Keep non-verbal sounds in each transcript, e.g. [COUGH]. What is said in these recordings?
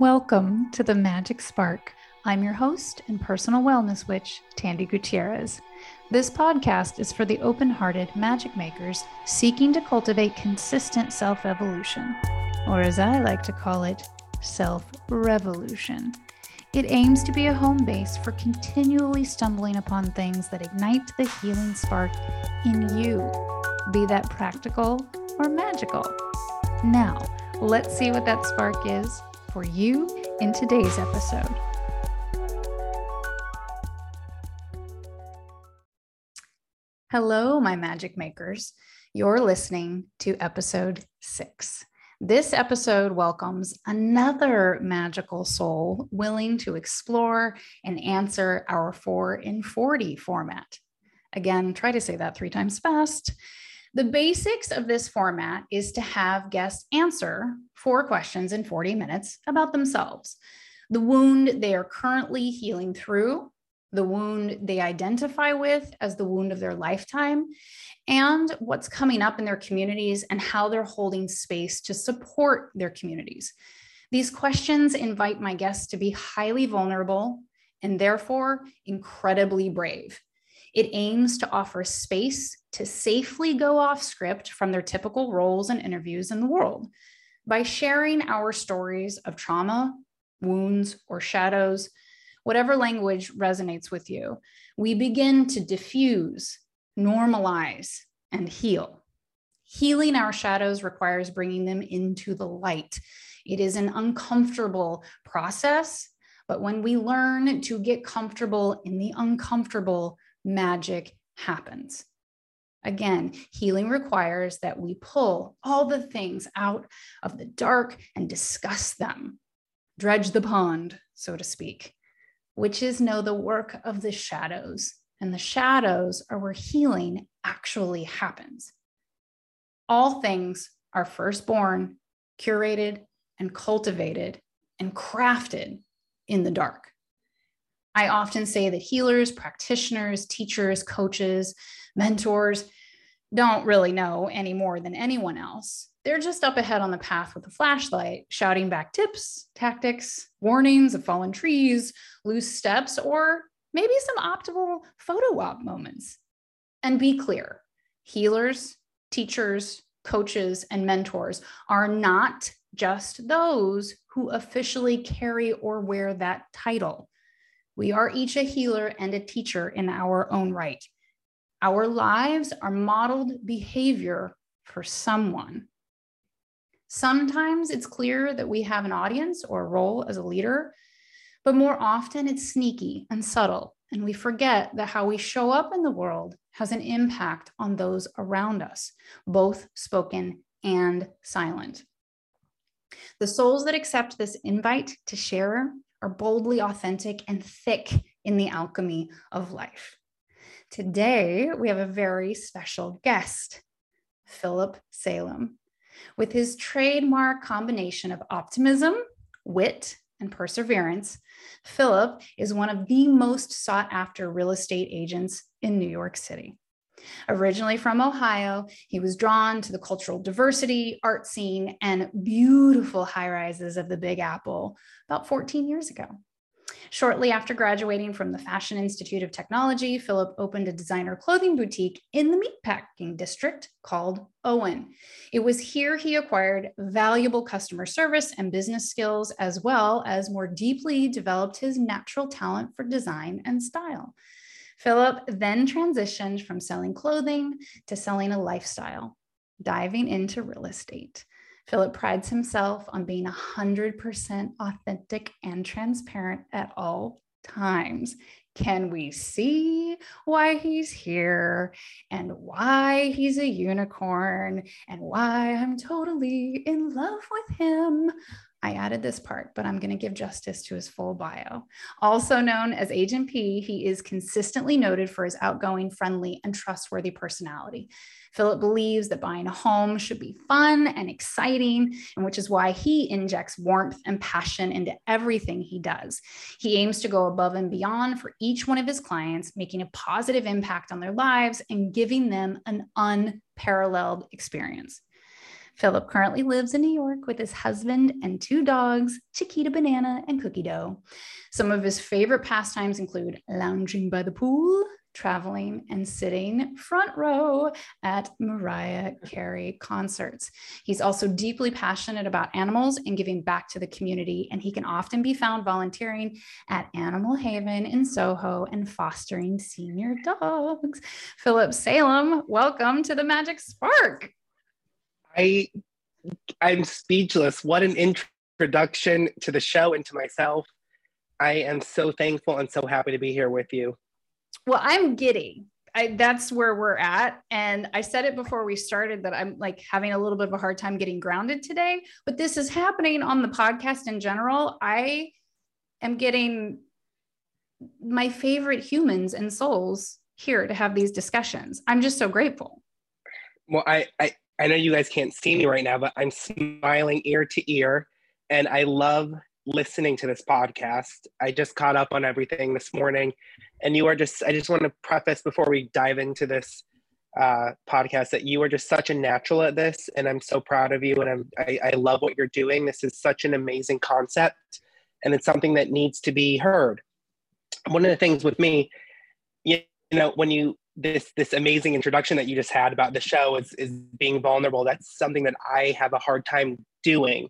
Welcome to the Magic Spark. I'm your host and personal wellness witch, Tandy Gutierrez. This podcast is for the open hearted magic makers seeking to cultivate consistent self evolution, or as I like to call it, self revolution. It aims to be a home base for continually stumbling upon things that ignite the healing spark in you, be that practical or magical. Now, let's see what that spark is for you in today's episode. Hello, my magic makers. You're listening to episode six. This episode welcomes another magical soul willing to explore and answer our 4 in 40 format. Again, try to say that three times fast. The basics of this format is to have guests answer four questions in 40 minutes about themselves the wound they are currently healing through, the wound they identify with as the wound of their lifetime, and what's coming up in their communities and how they're holding space to support their communities. These questions invite my guests to be highly vulnerable and therefore incredibly brave. It aims to offer space to safely go off script from their typical roles and interviews in the world. By sharing our stories of trauma, wounds, or shadows, whatever language resonates with you, we begin to diffuse normalize, and heal. Healing our shadows requires bringing them into the light. It is an uncomfortable process, but when we learn to get comfortable in the uncomfortable, magic happens. Again, healing requires that we pull all the things out of the dark and discuss them, dredge the pond, so to speak, Witches know the work of the shadows and the shadows are where healing actually happens. All things are first born, curated, and cultivated and crafted in the dark. I often say that healers, practitioners, teachers, coaches, mentors don't really know any more than anyone else. They're just up ahead on the path with a flashlight, shouting back tips, tactics, warnings of fallen trees, loose steps, or maybe some optimal photo op moments. And be clear healers, teachers, coaches, and mentors are not just those who officially carry or wear that title. We are each a healer and a teacher in our own right. Our lives are modeled behavior for someone. Sometimes it's clear that we have an audience or a role as a leader, but more often, it's sneaky and subtle, and we forget that how we show up in the world has an impact on those around us, both spoken and silent. The souls that accept this invite to share are boldly authentic and thick in the alchemy of life. Today, we have a very special guest, Phillip Salem. With his trademark combination of optimism, wit, and perseverance, Phillip is one of the most sought after real estate agents in New York City. Originally from Ohio, he was drawn to the cultural diversity, art scene, and beautiful high rises of the Big Apple about 14 years ago. Shortly after graduating from the Fashion Institute of Technology, Phillip opened a designer clothing boutique in the meatpacking district called Owen. It was here he acquired valuable customer service and business skills, as well as more deeply developed his natural talent for design and style. Phillip then transitioned from selling clothing to selling a lifestyle, diving into real estate. Phillip prides himself on being 100% authentic and transparent at all times. Can we see why he's here and why he's a unicorn and why I'm totally in love with him? I added this part, but I'm going to give justice to his full bio. Also known as Agent P, he is consistently noted for his outgoing, friendly, and trustworthy personality. Phillip believes that buying a home should be fun and exciting, and which is why he injects warmth and passion into everything he does. He aims to go above and beyond for each one of his clients, making a positive impact on their lives and giving them an unparalleled experience. Phillip currently lives in New York with his husband and two dogs, Chiquita Banana and Cookie Dough. Some of his favorite pastimes include lounging by the pool, traveling and sitting front row at Mariah Carey concerts. He's also deeply passionate about animals and giving back to the community, and he can often be found volunteering at Animal Haven in Soho and fostering senior dogs. Phillip Salem, welcome to the Magic Spark. I I'm speechless. What an introduction to the show and to myself. I am so thankful and so happy to be here with you. Well, I'm giddy. I, that's where we're at. And I said it before we started that I'm like having a little bit of a hard time getting grounded today, but this is happening on the podcast in general. I am getting my favorite humans and souls here to have these discussions. I'm just so grateful. Well, I, I, I know you guys can't see me right now, but I'm smiling ear to ear. And I love listening to this podcast. I just caught up on everything this morning. And you are just, I just want to preface before we dive into this uh, podcast that you are just such a natural at this. And I'm so proud of you. And I'm, I, I love what you're doing. This is such an amazing concept. And it's something that needs to be heard. One of the things with me, you know, when you this this amazing introduction that you just had about the show is is being vulnerable. That's something that i have a hard time doing.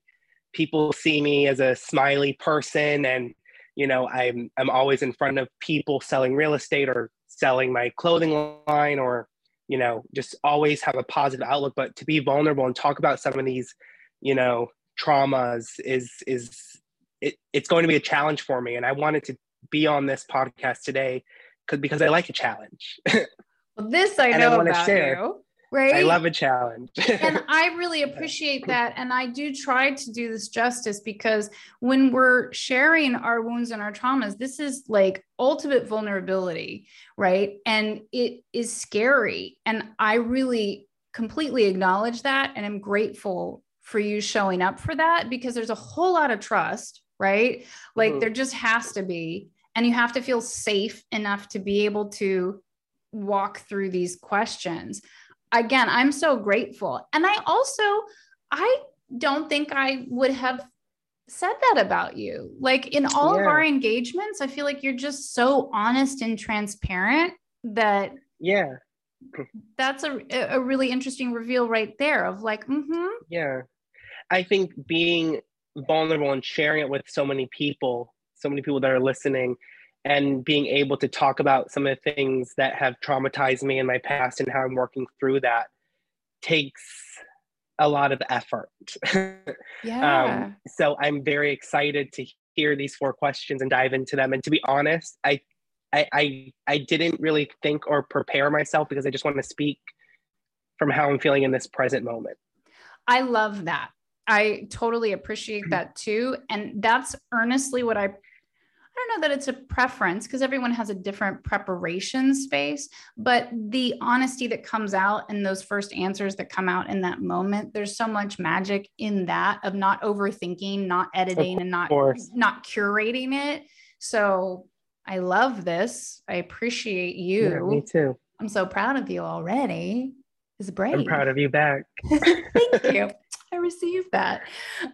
People see me as a smiley person and you know i'm i'm always in front of people selling real estate or selling my clothing line or you know just always have a positive outlook. But to be vulnerable and talk about some of these you know traumas is is it, it's going to be a challenge for me. And i wanted to be on this podcast today because because I like a challenge. [LAUGHS] well, this I know I about share. you. Right. I love a challenge. [LAUGHS] and I really appreciate that. And I do try to do this justice because when we're sharing our wounds and our traumas, this is like ultimate vulnerability, right? And it is scary. And I really completely acknowledge that. And I'm grateful for you showing up for that because there's a whole lot of trust, right? Like mm-hmm. there just has to be and you have to feel safe enough to be able to walk through these questions. Again i'm so grateful. And i also i don't think i would have said that about you. Like in all yeah. of our engagements i feel like you're just so honest and transparent that yeah. that's a, a really interesting reveal right there of like mm-hmm. yeah. I think being vulnerable and sharing it with so many people so many people that are listening and being able to talk about some of the things that have traumatized me in my past and how I'm working through that takes a lot of effort. [LAUGHS] yeah. Um, so I'm very excited to hear these four questions and dive into them. And to be honest, I, I, I, I didn't really think or prepare myself because I just want to speak from how I'm feeling in this present moment. I love that. I totally appreciate that too. And that's earnestly what I I don't know that it's a preference because everyone has a different preparation space, but the honesty that comes out and those first answers that come out in that moment, there's so much magic in that of not overthinking, not editing, and not not curating it. So I love this. I appreciate you. Yeah, me too. I'm so proud of you already. Is brave. I'm proud of you back. [LAUGHS] [LAUGHS] Thank you. I received that.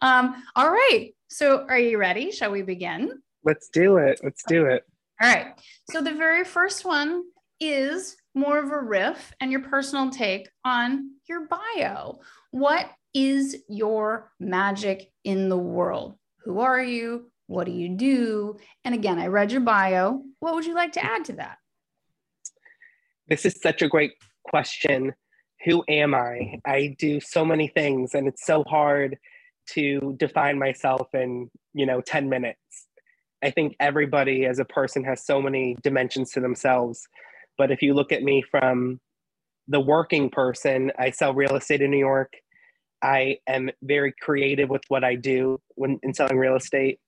Um, all right. So, are you ready? Shall we begin? Let's do it. Let's do it. All right. So, the very first one is more of a riff and your personal take on your bio. What is your magic in the world? Who are you? What do you do? And again, I read your bio. What would you like to add to that? This is such a great question who am I? I do so many things and it's so hard to define myself in, you know, 10 minutes. I think everybody as a person has so many dimensions to themselves. But if you look at me from the working person, I sell real estate in New York. I am very creative with what I do when in selling real estate.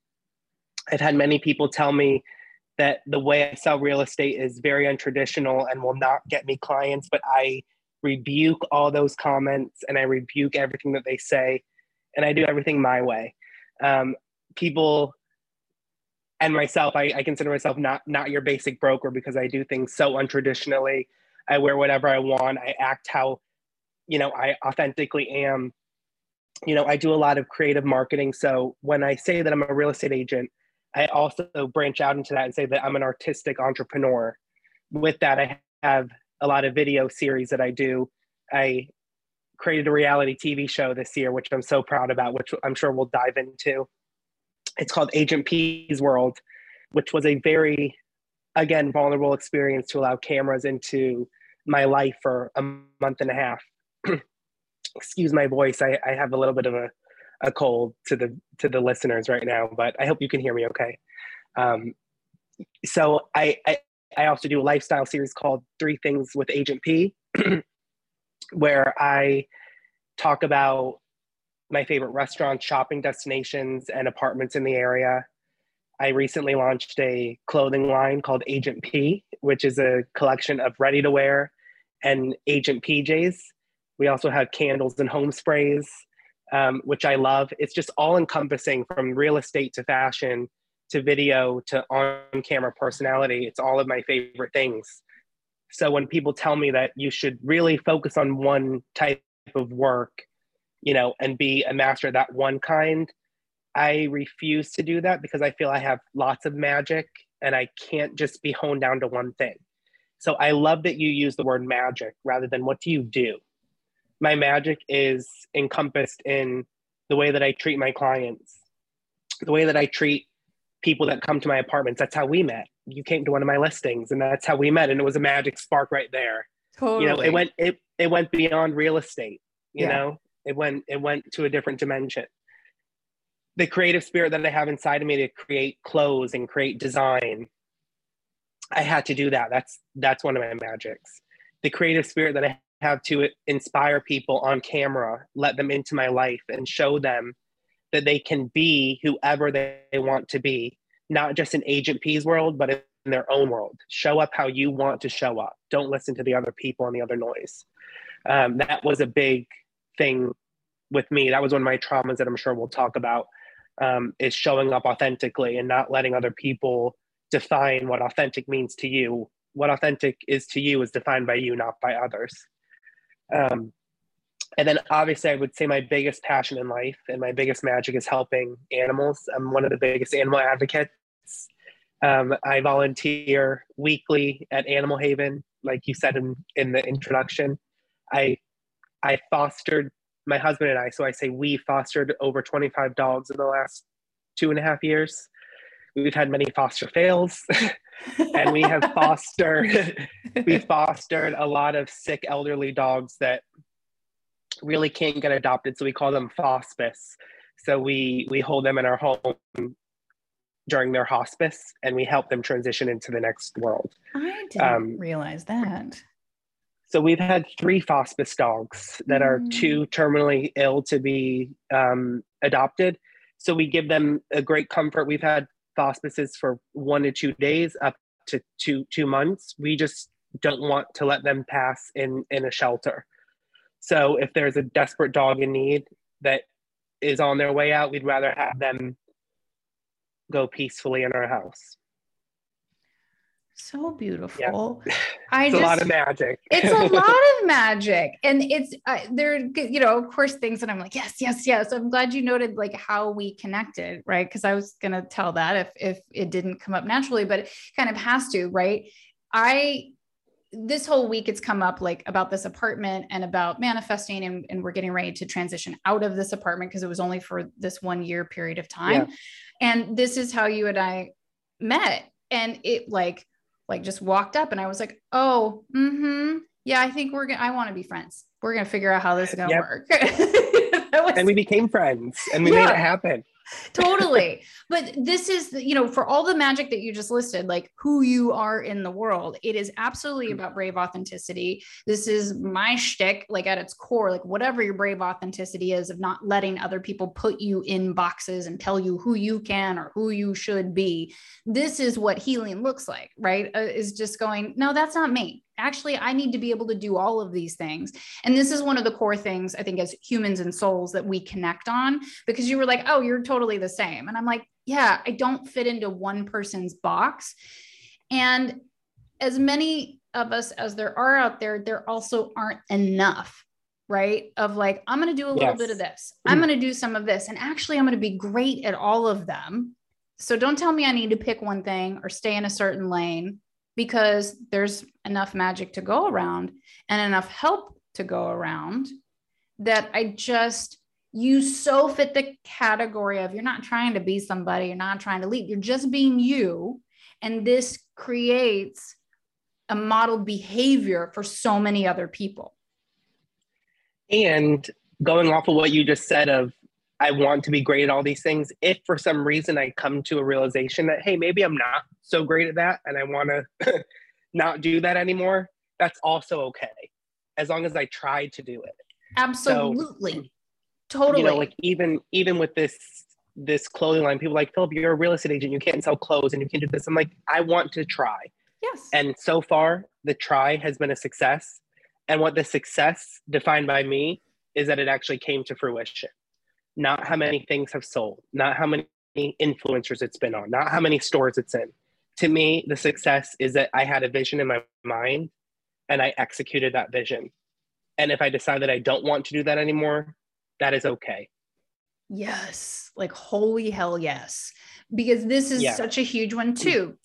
I've had many people tell me that the way I sell real estate is very untraditional and will not get me clients, but I rebuke all those comments and I rebuke everything that they say, and I do everything my way. Um, people and myself, I, I consider myself not not your basic broker because I do things so untraditionally. I wear whatever I want. I act how, you know, I authentically am. you know, I do a lot of creative marketing. So when I say that I'm a real estate agent, I also branch out into that and say that I'm an artistic entrepreneur. With that, I have a lot of video series that I do. I created a reality TV show this year, which I'm so proud about, which I'm sure we'll dive into. It's called Agent P's World, which was a very, again, vulnerable experience to allow cameras into my life for a month and a half. [CLEARS THROAT] Excuse my voice. I, I have a little bit of a, a cold to the to the listeners right now, but I hope you can hear me okay. Um, so I, I I also do a lifestyle series called Three Things with Agent P, [CLEARS THROAT] where I talk about my favorite restaurants, shopping destinations, and apartments in the area. I recently launched a clothing line called Agent P, which is a collection of ready to wear and Agent PJs. We also have candles and home sprays, um, which I love. It's just all encompassing from real estate to fashion to video to on camera personality. It's all of my favorite things. So when people tell me that you should really focus on one type of work, you know, and be a master of that one kind, I refuse to do that because I feel I have lots of magic and I can't just be honed down to one thing. So I love that you use the word magic rather than what do you do? My magic is encompassed in the way that I treat my clients, the way that I treat people that come to my apartments. That's how we met. You came to one of my listings and that's how we met. And it was a magic spark right there. Totally. You know, it went it it went beyond real estate, you yeah. know. It went it went to a different dimension the creative spirit that I have inside of me to create clothes and create design. I had to do that. That's that's one of my magics. The creative spirit that I have to inspire people on camera, let them into my life and show them that they can be whoever they want to be, not just in Agent P's world, but in their own world. Show up how you want to show up. Don't listen to the other people and the other noise. Um, that was a big thing with me. That was one of my traumas that I'm sure we'll talk about um, is showing up authentically and not letting other people define what authentic means to you. What authentic is to you is defined by you, not by others. Um, and then obviously, I would say my biggest passion in life and my biggest magic is helping animals. I'm one of the biggest animal advocates. Um, I volunteer weekly at Animal Haven, like you said in, in the introduction. I I fostered my husband and I, so I say we fostered over 25 dogs in the last two and a half years. We've had many foster fails, [LAUGHS] and we have fostered we fostered a lot of sick elderly dogs that really can't get adopted. So we call them hospice. So we we hold them in our home during their hospice, and we help them transition into the next world. I didn't um, realize that. So we've had three hospice dogs that are mm. too terminally ill to be um, adopted. So we give them a great comfort. We've had hospices for one to two days, up to two two months. We just don't want to let them pass in in a shelter. So if there's a desperate dog in need that is on their way out, we'd rather have them go peacefully in our house. So beautiful. Yeah. [LAUGHS] I it's just, a lot of magic. it's a [LAUGHS] lot of magic. And it's uh, there, you know, of course, things that I'm like, yes, yes, yes. So I'm glad you noted like how we connected, right? Because I was gonna tell that if if it didn't come up naturally, but it kind of has to, right? I this whole week it's come up like about this apartment and about manifesting and, and we're getting ready to transition out of this apartment because it was only for this one year period of time. Yeah. And this is how you and I met. And it like like just walked up and I was like, oh, mm-hmm. Yeah, I think we're gonna I want to be friends. We're gonna figure out how this is gonna yep. work. [LAUGHS] was, and we became friends and we yeah. made it happen [LAUGHS] totally. But this is, you know, for all the magic that you just listed, like who you are in the world, it is absolutely about brave authenticity. This is my shtick, like at its core, like whatever your brave authenticity is of not letting other people put you in boxes and tell you who you can or who you should be. This is what healing looks like, right? Uh, is just going, no, that's not me actually i need to be able to do all of these things. And this is one of the core things i think as humans and souls that we connect on because you were like oh you're totally the same. And i'm like yeah i don't fit into one person's box. And as many of us as there are out there there also aren't enough right? Of like, I'm going to do a little bit of this, I'm mm-hmm. going to do some of this, and actually, I'm going to be great at all of them. So don't tell me I need to pick one thing or stay in a certain lane because there's enough magic to go around and enough help to go around that I just, you so fit the category of you're not trying to be somebody, you're not trying to lead, you're just being you. And this creates a model behavior for so many other people. And going off of what you just said of I want to be great at all these things, if for some reason I come to a realization that hey, maybe I'm not so great at that and I want to [LAUGHS] not do that anymore, that's also okay. As long as I tried to do it. Absolutely. totally. You know, like even even with this this clothing line, people are like, Phillip, you're a real estate agent, you can't sell clothes and you can't do this. I'm like, I want to try. yes. And so far, the try has been a success. And what the success defined by me is that it actually came to fruition. Not how many things have sold, not how many influencers it's been on, not how many stores it's in. To me, the success is that I had a vision in my mind and I executed that vision. And if I decide that I don't want to do that anymore, that is okay. Yes, like holy hell yes. Because this is Yeah. such a huge one mm. too.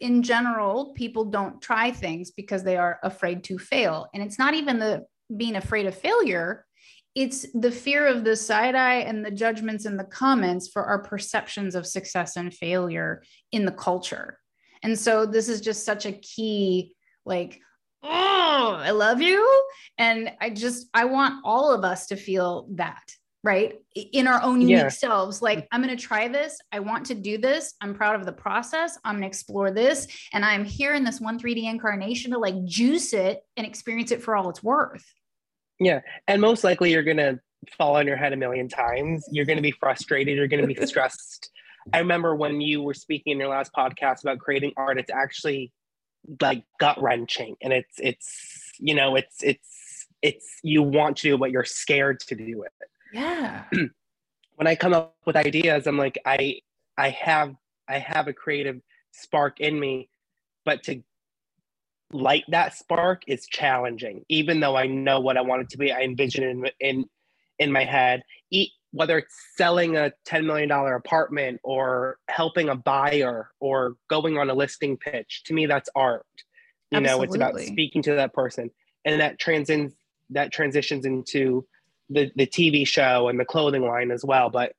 In general, people don't try things because they are afraid to fail. And it's not even the being afraid of failure, it's the fear of the side eye and the judgments and the comments for our perceptions of success and failure in the culture. And so this is just such a key like oh, I love you. And I just I want all of us to feel that right? In our own unique Yeah. selves like i'm going to try this. I want to do this. I'm proud of the process. I'm going to explore this. And i'm here in this 1 3d incarnation to like juice it and experience it for all it's worth And most likely you're gonna fall on your head a million times. You're gonna be frustrated, you're gonna be [LAUGHS] stressed. I remember when you were speaking in your last podcast about creating art, it's actually like gut wrenching. And it's it's you know, it's it's it's you want to do it, but you're scared to do it. yeah [CLEARS THROAT] When I come up with ideas, I'm like, I I have I have a creative spark in me, but to light that spark is challenging. Even though I know what I want it to be, I envision it in in, in my head. E- whether it's selling a $10 million apartment or helping a buyer or going on a listing pitch, to me that's art. You know, it's about speaking to that person. And that transcends that transitions into the, the TV show and the clothing line as well. But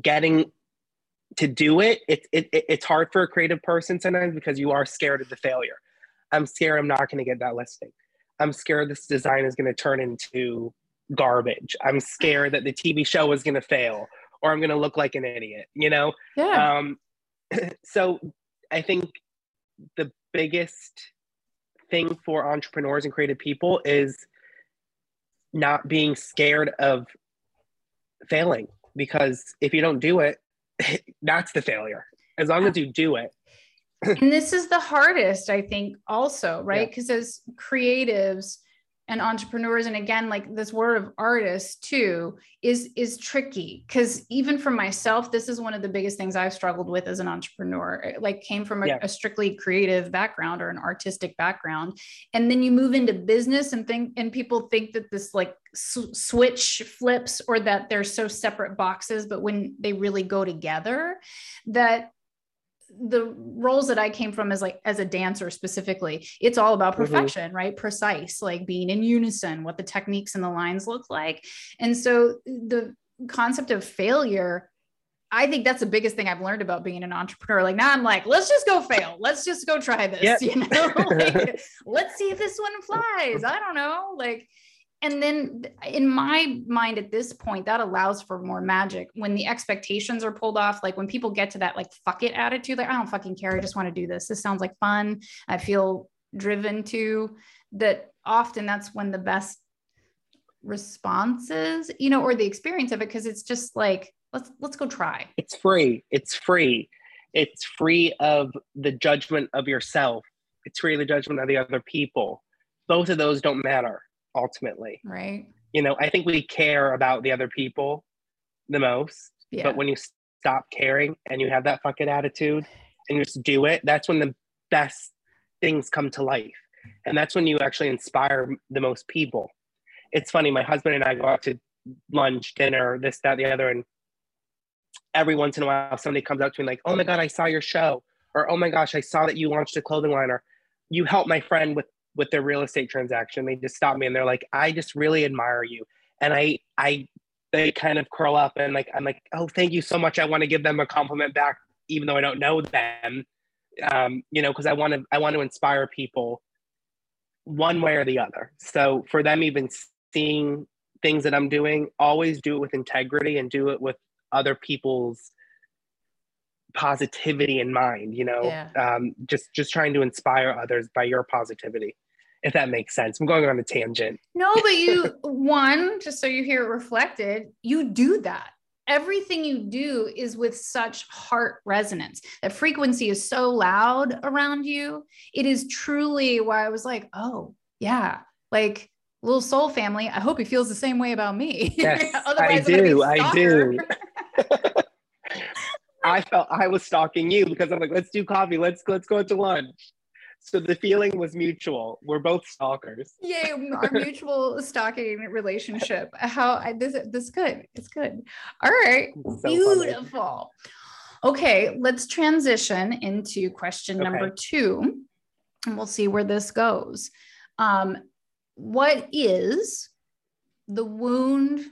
getting to do it, it, it, it it's hard for a creative person sometimes because you are scared of the failure. I'm scared I'm not going to get that listing. I'm scared this design is going to turn into garbage. I'm scared that the TV show is going to fail or I'm going to look like an idiot, you know? yeah Um, [CLEARS THROAT] so I think the biggest thing for entrepreneurs and creative people is not being scared of failing because if you don't do it, [LAUGHS] that's the failure. As long as you do it, [CLEARS THROAT] and this is the hardest i think also right? Because as creatives and entrepreneurs and again like this word of artist too is is tricky. Because even for myself this is one of the biggest things i've struggled with as an entrepreneur. It, like came from a, Yeah. a strictly creative background or an artistic background. And then you move into business and think and people think that this like switch flips or that they're so separate boxes but when they really go together that the roles that I came from as like as a dancer specifically, it's all about Mhm. perfection, right? Precise, like being in unison, what the techniques and the lines look like. And so the concept of failure, I think that's the biggest thing I've learned about being an entrepreneur. Like now I'm like, let's just go fail. Let's just go try this. Yep. [LAUGHS] You know, like, [LAUGHS] let's see if this one flies. I don't know. Like, and then in my mind at this point that allows for more magic when the expectations are pulled off like when people get to that like fuck it attitude like i don't fucking care i just want to do this this sounds like fun i feel driven to that often that's when the best responses you know or the experience of it because it's just like let's let's go try it's free. It's free. It's free of the judgment of yourself. It's free of the judgment of the other people. Both of those don't matter ultimately. right You know, I think we care about the other people the most. yeah But when you stop caring and you have that fucking attitude and you just do it, that's when the best things come to life. And that's when you actually inspire the most people. it's funny. My husband and I go out to lunch, dinner, this, that, the other, and every once in a while somebody comes up to me like, "Oh my god, I saw your show," or "Oh my gosh, I saw that you launched a clothing line," or "You helped my friend with with their real estate transaction." They just stop me and they're like, "I just really admire you," and I I they kind of curl up and like I'm like, "Oh, thank you so much." I want to give them a compliment back, even though I don't know them, um, you know, because I want to I want to inspire people one way or the other. So for them, even seeing things that I'm doing, always do it with integrity and do it with other people's positivity in mind you know yeah. um, just just trying to inspire others by your positivity if that makes sense. I'm going on a tangent. No but you [LAUGHS] one just so you hear it reflected you do that. Everything you do is with such heart resonance. That frequency is so loud around you. It is truly why i was like oh yeah like little soul family i hope he feels the same way about me. [LAUGHS] Yes, i do i do. [LAUGHS] I felt I was stalking you because I'm like, let's do coffee, let's let's go to lunch. So the feeling was mutual. We're both stalkers. Yay, our mutual stalking relationship. How I, this this good. It's good. All right, so beautiful. Funny. Okay, let's transition into question okay. number two, and we'll see where this goes. Um, what is the wound,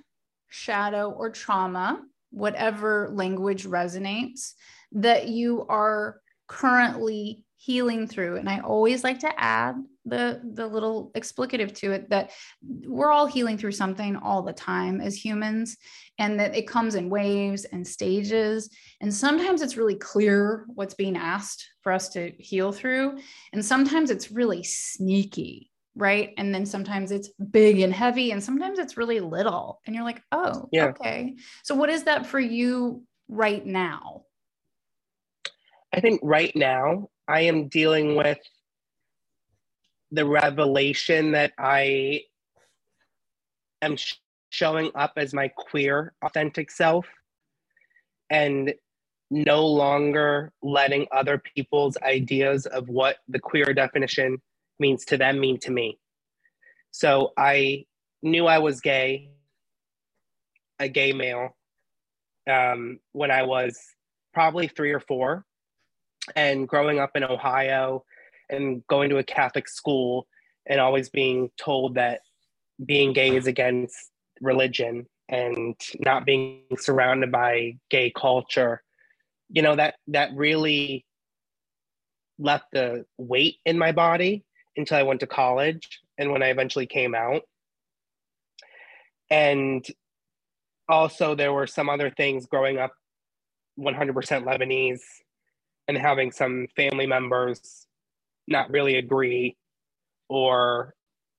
shadow, or trauma whatever language resonates that you are currently healing through and i always like to add the the little explicative to it that we're all healing through something all the time as humans and that it comes in waves and stages and sometimes it's really clear what's being asked for us to heal through and sometimes it's really sneaky right? And then sometimes it's big and heavy, and sometimes it's really little. And you're like, oh, yeah. okay. So, what is that for you right now? I think right now I am dealing with the revelation that I am sh- showing up as my queer, authentic self and no longer letting other people's ideas of what the queer definition means to them mean to me. So I knew I was gay, a gay male, um, when I was probably three or four. And growing up in Ohio and going to a Catholic school and always being told that being gay is against religion and not being surrounded by gay culture you know that that really left the weight in my body until I went to college and when I eventually came out. And also, there were some other things growing up 100% Lebanese and having some family members not really agree or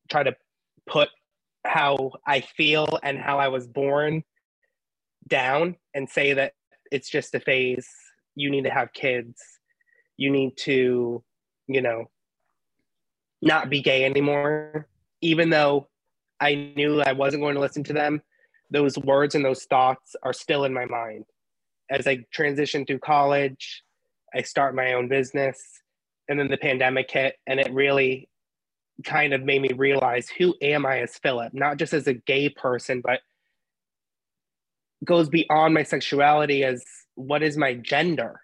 try to put how I feel and how I was born down and say that it's just a phase. You need to have kids. You need to, you know, not be gay anymore, even though I knew I wasn't going to listen to them. Those words and those thoughts are still in my mind. As I transitioned through college, I start my own business, and then the pandemic hit, and it really kind of made me realize who am I as Phillip, not just as a gay person, but goes beyond my sexuality as what is my gender.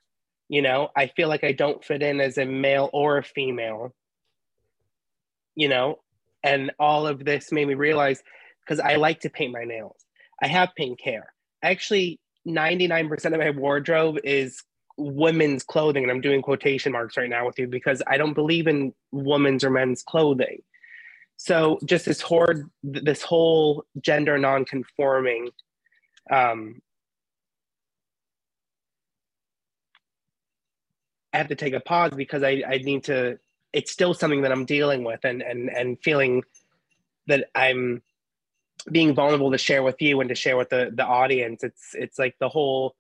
You know, I feel like I don't fit in as a male or a female you know, and all of this made me realize because I like to paint my nails. I have pink hair. Actually, 99% of my wardrobe is women's clothing, and I'm doing quotation marks right now with you because I don't believe in women's or men's clothing. So just this horde, this whole gender non-conforming um, I have to take a pause because I, I need to it's still something that I'm dealing with and and and feeling that I'm being vulnerable to share with you and to share with the the audience. It's it's like the whole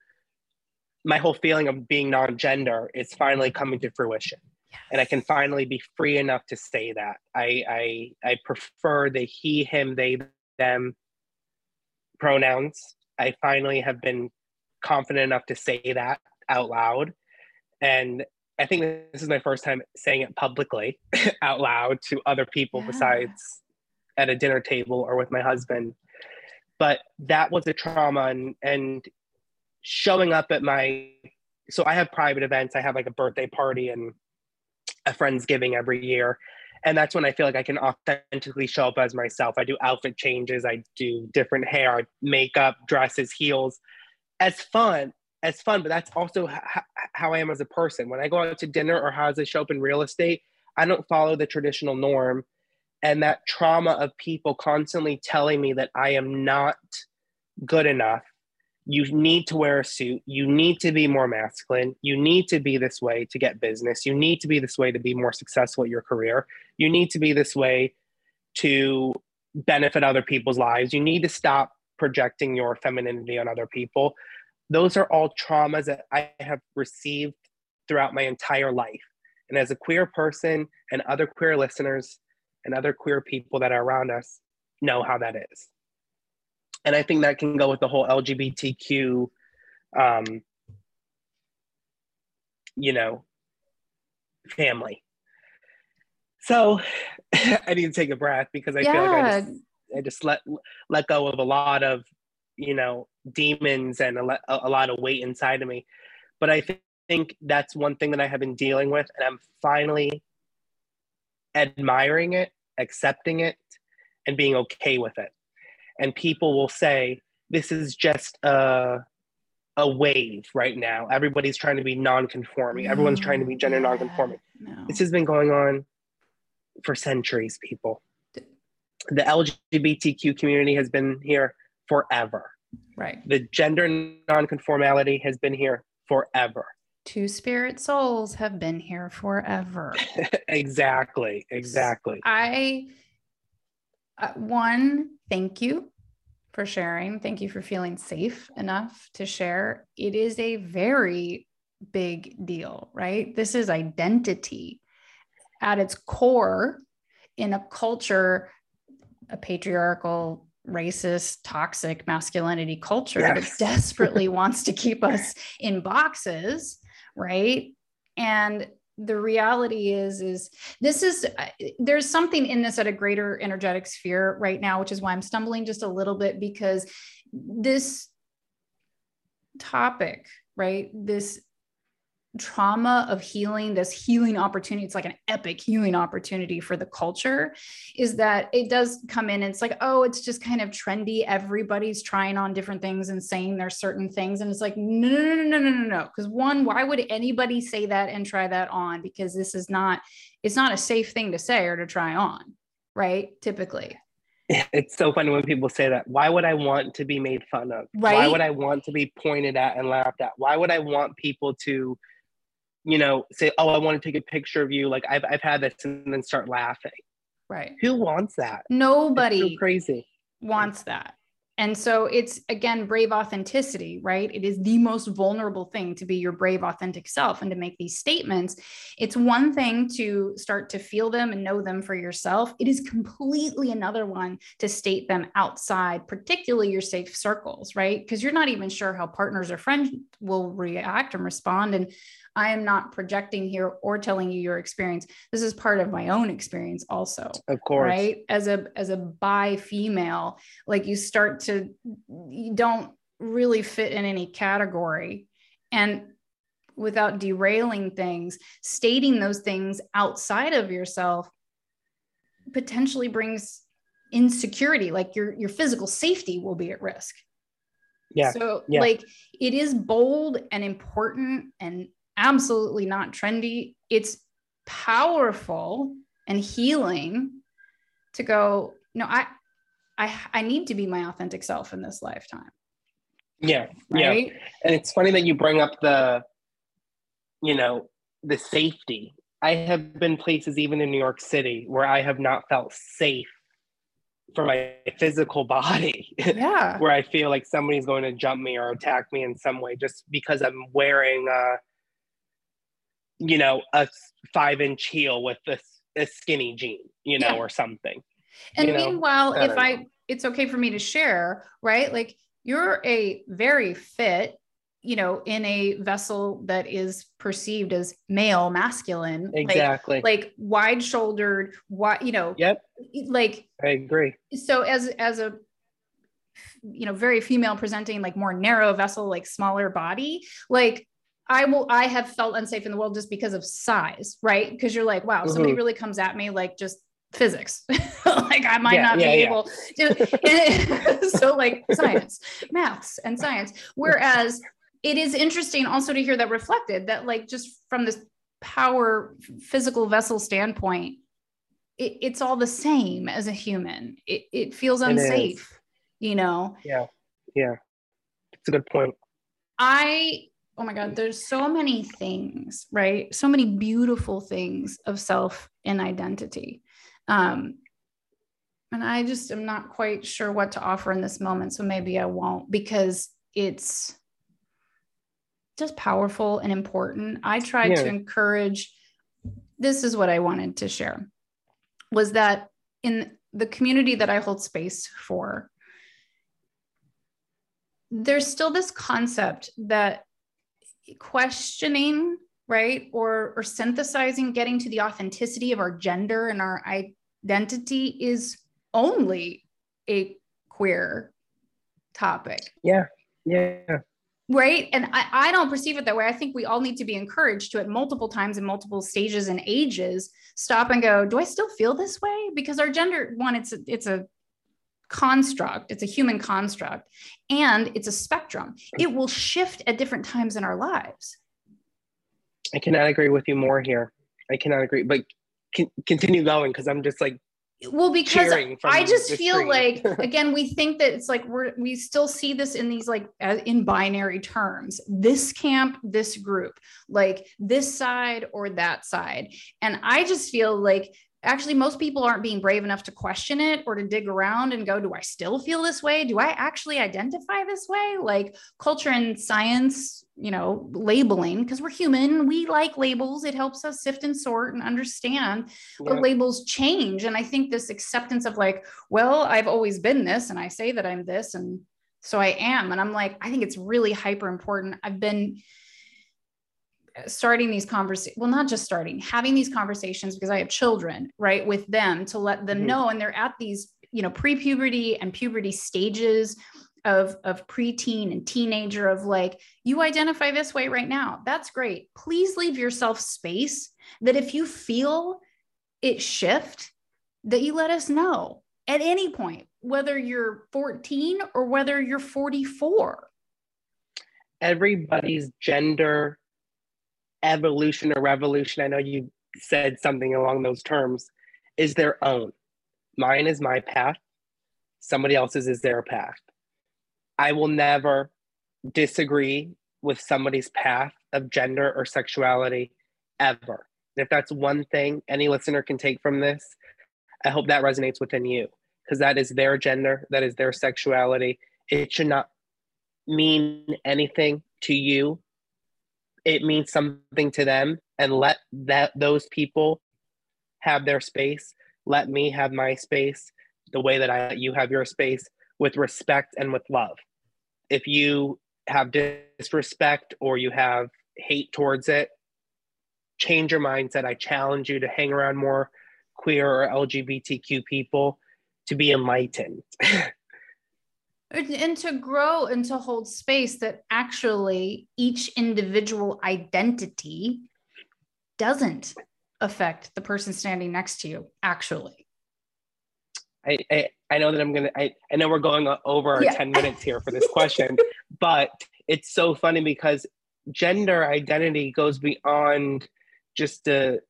my whole feeling of being non-gender is finally coming to fruition. Yes. And I can finally be free enough to say that. I I I prefer the he, him, they, them pronouns. I finally have been confident enough to say that out loud. And I think this is my first time saying it publicly [LAUGHS] out loud to other people yeah. besides at a dinner table or with my husband. But that was a trauma and and showing up at my so I have private events. I have like a birthday party and a friendsgiving every year. And that's when I feel like I can authentically show up as myself. I do outfit changes, I do different hair, makeup, dresses, heels, as fun as fun. But that's also h- how I am as a person. When I go out to dinner or how I show up in real estate, I don't follow the traditional norm. And that trauma of people constantly telling me that I am not good enough you need to wear a suit. You need to be more masculine. You need to be this way to get business. You need to be this way to be more successful at your career. You need to be this way to benefit other people's lives. You need to stop projecting your femininity on other people. Those are all traumas that i have received throughout my entire life. And as a queer person and other queer listeners and other queer people that are around us know how that is and I think that can go with the whole LGBTQ, um, you know, family. So [LAUGHS] I need to take a breath because I yeah. feel like I just, I just let let go of a lot of you know demons and a, a lot of weight inside of me. But I th- think that's one thing that I have been dealing with, and I'm finally admiring it, accepting it, and being okay with it and people will say this is just a a wave right now. Everybody's trying to be non-conforming. No, Everyone's trying to be gender mm. yeah, non-conforming. No. This has been going on for centuries, people. The LGBTQ community has been here forever. Right. The gender non-conformality has been here forever. Two spirit souls have been here forever. [LAUGHS] exactly. Exactly. I uh, one, thank you for sharing. Thank you for feeling safe enough to share. It is a very big deal, right? This is identity at its core in a culture, a patriarchal, racist, toxic masculinity culture yes. that desperately [LAUGHS] wants to keep us in boxes, right? And the reality is is this is uh, there's something in this at a greater energetic sphere right now which is why i'm stumbling just a little bit because this topic right this trauma of healing, this healing opportunity, it's like an epic healing opportunity for the culture, is that it does come in and it's like, oh, it's just kind of trendy. Everybody's trying on different things and saying there's certain things. And it's like, no, no, no, no, no, no, no. Because one, why would anybody say that and try that on? Because this is not, it's not a safe thing to say or to try on, right? Typically. [LAUGHS] It's so funny when people say that. Why would I want to be made fun of? Right? Why would I want to be pointed at and laughed at? Why would I want people to you know, say, "Oh, I want to take a picture of you." Like I've I've had this, and then start laughing. Right. Who wants that? Nobody. So crazy. Wants that. And so it's again brave authenticity, right? It is the most vulnerable thing to be your brave, authentic self and to make these statements. It's one thing to start to feel them and know them for yourself. It is completely another one to state them outside, particularly your safe circles, right? Because you're not even sure how partners or friends will react and respond. And I am not projecting here or telling you your experience. This is part of my own experience also. Of course. Right? As a as a bi female, like you start to you don't really fit in any category and without derailing things, stating those things outside of yourself potentially brings insecurity like your your physical safety will be at risk yeah so yeah. like it is bold and important and absolutely not trendy. It's powerful and healing to go, no, I I I need to be my authentic self in this lifetime. Yeah. Right? Yeah. And it's funny that you bring up the, you know, the safety. I have been places even in New York City where I have not felt safe for my physical [LAUGHS] body. Yeah. where I feel like somebody's going to jump me or attack me in some way just because I'm wearing a, you know, a five inch heel with a, a skinny jean, you know, yeah. or something. And you meanwhile, know? I if I, it's okay for me to share, right? Like you're a very fit, you know in a vessel that is perceived as male masculine exactly like, like wide shouldered wide you know yep like i agree so as as a you know very female presenting like more narrow vessel like smaller body like I will I have felt unsafe in the world just because of size, right? Because you're like, wow, mm-hmm. somebody really comes at me like just physics. [LAUGHS] like I might yeah, not yeah, be yeah. able to [LAUGHS] so like science, maths and science. Whereas it is interesting also to hear that reflected that like just from this power physical vessel standpoint, it, it's all the same as a human. It, it feels unsafe, it you know? Yeah. Yeah. It's a good point. I oh my god there's so many things right so many beautiful things of self and identity um and i just am not quite sure what to offer in this moment so maybe i won't because it's just powerful and important i tried yeah. to encourage this is what i wanted to share was that in the community that i hold space for there's still this concept that questioning right or or synthesizing getting to the authenticity of our gender and our identity is only a queer topic. Yeah yeah. Right? And I, I don't perceive it that way. I think we all need to be encouraged to at multiple times in multiple stages and ages stop and go do i still feel this way? Because our gender one it's a, it's a construct, it's a human construct, and it's a spectrum. It will shift at different times in our lives. I cannot agree with you more here. I cannot agree, but can, continue going because I'm just like well because i just feel screen. like [LAUGHS] again we think that it's like we're we still see this in these like in binary terms this camp this group like this side or that side and i just feel like actually most people aren't being brave enough to question it or to dig around and go do i still feel this way? Do i actually identify this way? Like culture and science you know labeling because we're human we like labels it helps us sift and sort and understand yeah. but labels change and i think this acceptance of like well i've always been this and i say that i'm this and so i am and i'm like i think it's really hyper important. I've been starting these conversations well not just starting having these conversations because i have children right with them to let them mm-hmm. know and they're at these you know pre-puberty and puberty stages of of preteen and teenager of like you identify this way right now. That's great. Please leave yourself space that if you feel it shift that you let us know at any point whether you're 14 or whether you're 44 everybody's gender evolution or revolution, I know you said something along those terms, is their own. Mine is my path, somebody else's is their path. I will never disagree with somebody's path of gender or sexuality ever. If that's one thing any listener can take from this, I hope that resonates within you because that is their gender, that is their sexuality. It should not mean anything to you it means something to them and let that those people have their space. Let me have my space the way that i you have your space with respect and with love. If you have disrespect or you have hate towards it change your mindset. I challenge you to hang around more queer or lgbtq people to be enlightened [LAUGHS] and to grow and to hold space that actually each individual identity doesn't affect the person standing next to you actually. I i, I know that i'm gonna I, I know we're going over yeah. 10 minutes here for this question [LAUGHS] but it's so funny because gender identity goes beyond just the